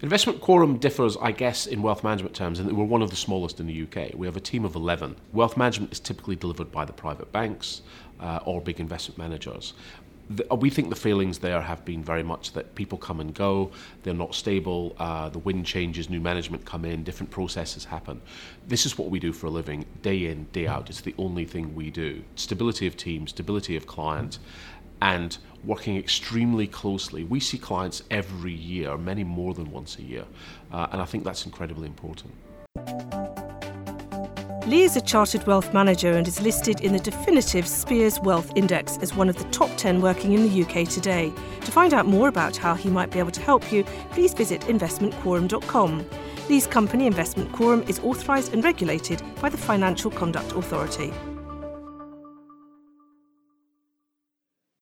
Investment Quorum differs, I guess, in wealth management terms, and we're one of the smallest in the UK. We have a team of 11. Wealth management is typically delivered by the private banks uh, or big investment managers. The, uh, we think the failings there have been very much that people come and go, they're not stable, uh, the wind changes, new management come in, different processes happen. This is what we do for a living, day in, day out. It's the only thing we do. Stability of team, stability of client, and working extremely closely. We see clients every year, many more than once a year, uh, and I think that's incredibly important. Lee is a chartered wealth manager and is listed in the definitive Spears Wealth Index as one of the top 10 working in the UK today. To find out more about how he might be able to help you, please visit investmentquorum.com. Lee's company, Investment Quorum, is authorised and regulated by the Financial Conduct Authority.